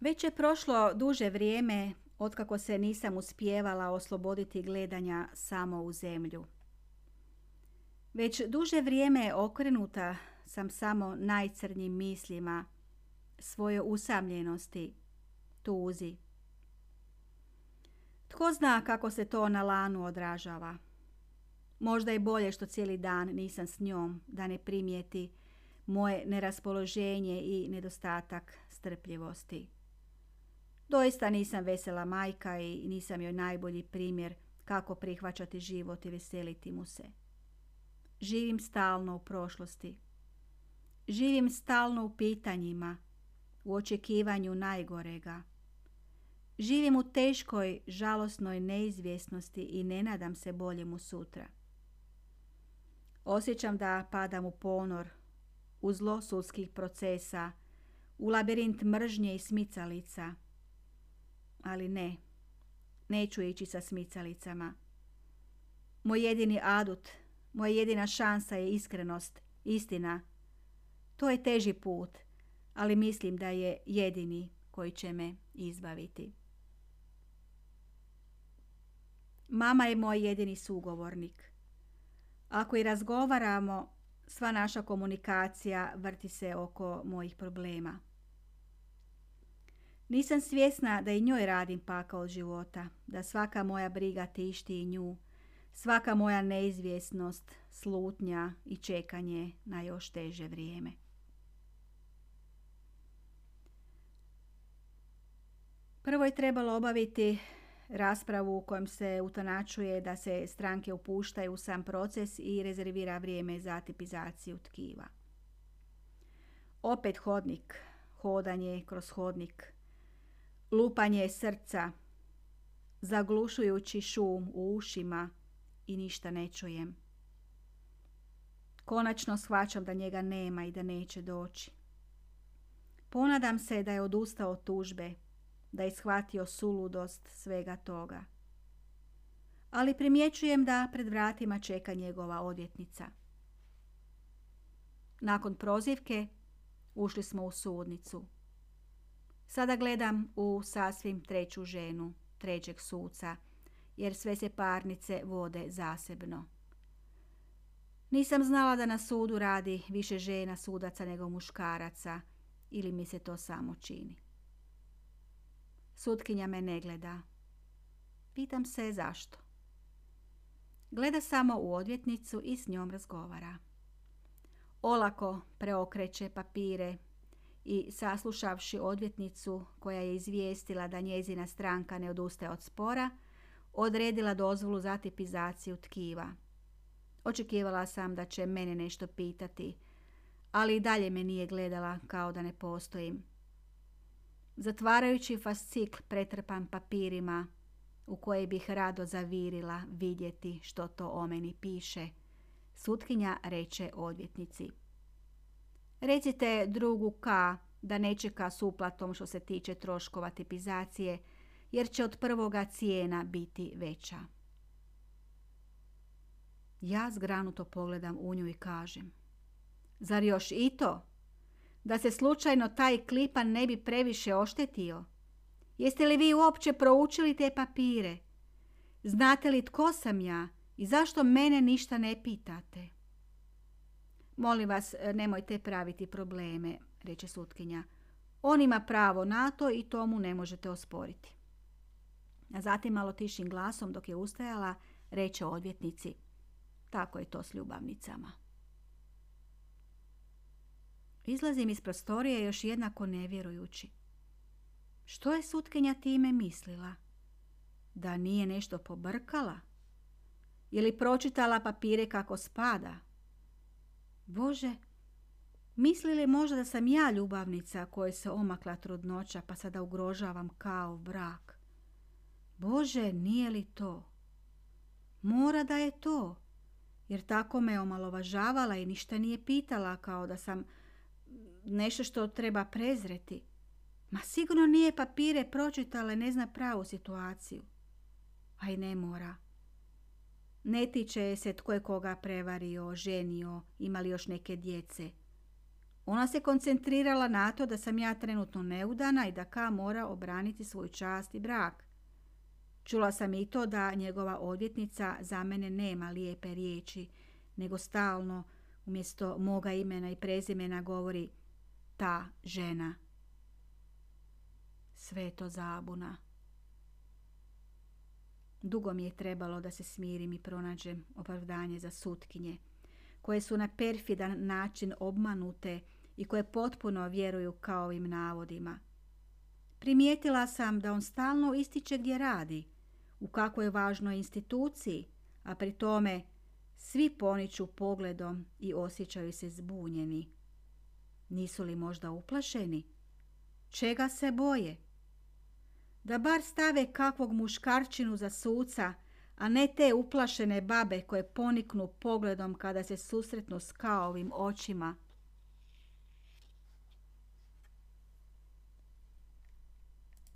Već je prošlo duže vrijeme otkako se nisam uspijevala osloboditi gledanja samo u zemlju. Već duže vrijeme okrenuta sam samo najcrnjim mislima, svoje usamljenosti, tuzi. Tko zna kako se to na lanu odražava? Možda je bolje što cijeli dan nisam s njom, da ne primijeti moje neraspoloženje i nedostatak strpljivosti. Doista nisam vesela majka i nisam joj najbolji primjer kako prihvaćati život i veseliti mu se. Živim stalno u prošlosti. Živim stalno u pitanjima, u očekivanju najgorega. Živim u teškoj, žalosnoj neizvjesnosti i ne nadam se boljemu sutra. Osjećam da padam u ponor, u zlo sudskih procesa, u labirint mržnje i smicalica. Ali ne, neću ići sa smicalicama. Moj jedini adut, moja jedina šansa je iskrenost, istina. To je teži put, ali mislim da je jedini koji će me izbaviti. Mama je moj jedini sugovornik. Ako i razgovaramo, sva naša komunikacija vrti se oko mojih problema. Nisam svjesna da i njoj radim pakao od života, da svaka moja briga tišti i nju, svaka moja neizvjesnost, slutnja i čekanje na još teže vrijeme. Prvo je trebalo obaviti raspravu u kojem se utanačuje da se stranke upuštaju u sam proces i rezervira vrijeme za tipizaciju tkiva. Opet hodnik, hodanje kroz hodnik, lupanje srca, zaglušujući šum u ušima i ništa ne čujem. Konačno shvaćam da njega nema i da neće doći. Ponadam se da je odustao od tužbe, da je shvatio suludost svega toga. Ali primjećujem da pred vratima čeka njegova odvjetnica. Nakon prozivke ušli smo u sudnicu. Sada gledam u sasvim treću ženu, trećeg suca, jer sve se parnice vode zasebno. Nisam znala da na sudu radi više žena sudaca nego muškaraca, ili mi se to samo čini. Sutkinja me ne gleda. Pitam se zašto. Gleda samo u odvjetnicu i s njom razgovara. Olako preokreće papire i saslušavši odvjetnicu koja je izvijestila da njezina stranka ne odustaje od spora, odredila dozvolu za tipizaciju tkiva. Očekivala sam da će mene nešto pitati, ali i dalje me nije gledala kao da ne postojim. Zatvarajući fascikl pretrpan papirima u koje bih rado zavirila vidjeti što to o meni piše, sutkinja reče odvjetnici. Recite drugu K da ne čeka s uplatom što se tiče troškova tipizacije, jer će od prvoga cijena biti veća. Ja zgranuto pogledam u nju i kažem. Zar još i to? Da se slučajno taj klipan ne bi previše oštetio? Jeste li vi uopće proučili te papire? Znate li tko sam ja i zašto mene ništa ne pitate? Molim vas, nemojte praviti probleme, reče sutkinja. On ima pravo na to i to mu ne možete osporiti. A zatim malo tišim glasom dok je ustajala, reče odvjetnici. Tako je to s ljubavnicama. Izlazim iz prostorije još jednako nevjerujući. Što je sutkinja time mislila? Da nije nešto pobrkala? Je li pročitala papire kako spada? Bože, misli li možda da sam ja ljubavnica koje se omakla trudnoća pa sada ugrožavam kao brak? Bože, nije li to? Mora da je to, jer tako me omalovažavala i ništa nije pitala kao da sam nešto što treba prezreti. Ma sigurno nije papire pročitala i ne zna pravu situaciju. A i ne mora. Ne tiče se tko je koga prevario, ženio, imali još neke djece. Ona se koncentrirala na to da sam ja trenutno neudana i da Ka mora obraniti svoju čast i brak. Čula sam i to da njegova odvjetnica za mene nema lijepe riječi, nego stalno umjesto moga imena i prezimena govori ta žena. Sve to zabuna. Dugo mi je trebalo da se smirim i pronađem opravdanje za sutkinje, koje su na perfidan način obmanute i koje potpuno vjeruju kao ovim navodima. Primijetila sam da on stalno ističe gdje radi, u kakvoj važnoj instituciji, a pri tome svi poniču pogledom i osjećaju se zbunjeni. Nisu li možda uplašeni? Čega se boje? Da bar stave kakvog muškarčinu za suca, a ne te uplašene babe koje poniknu pogledom kada se susretnu s kaovim očima –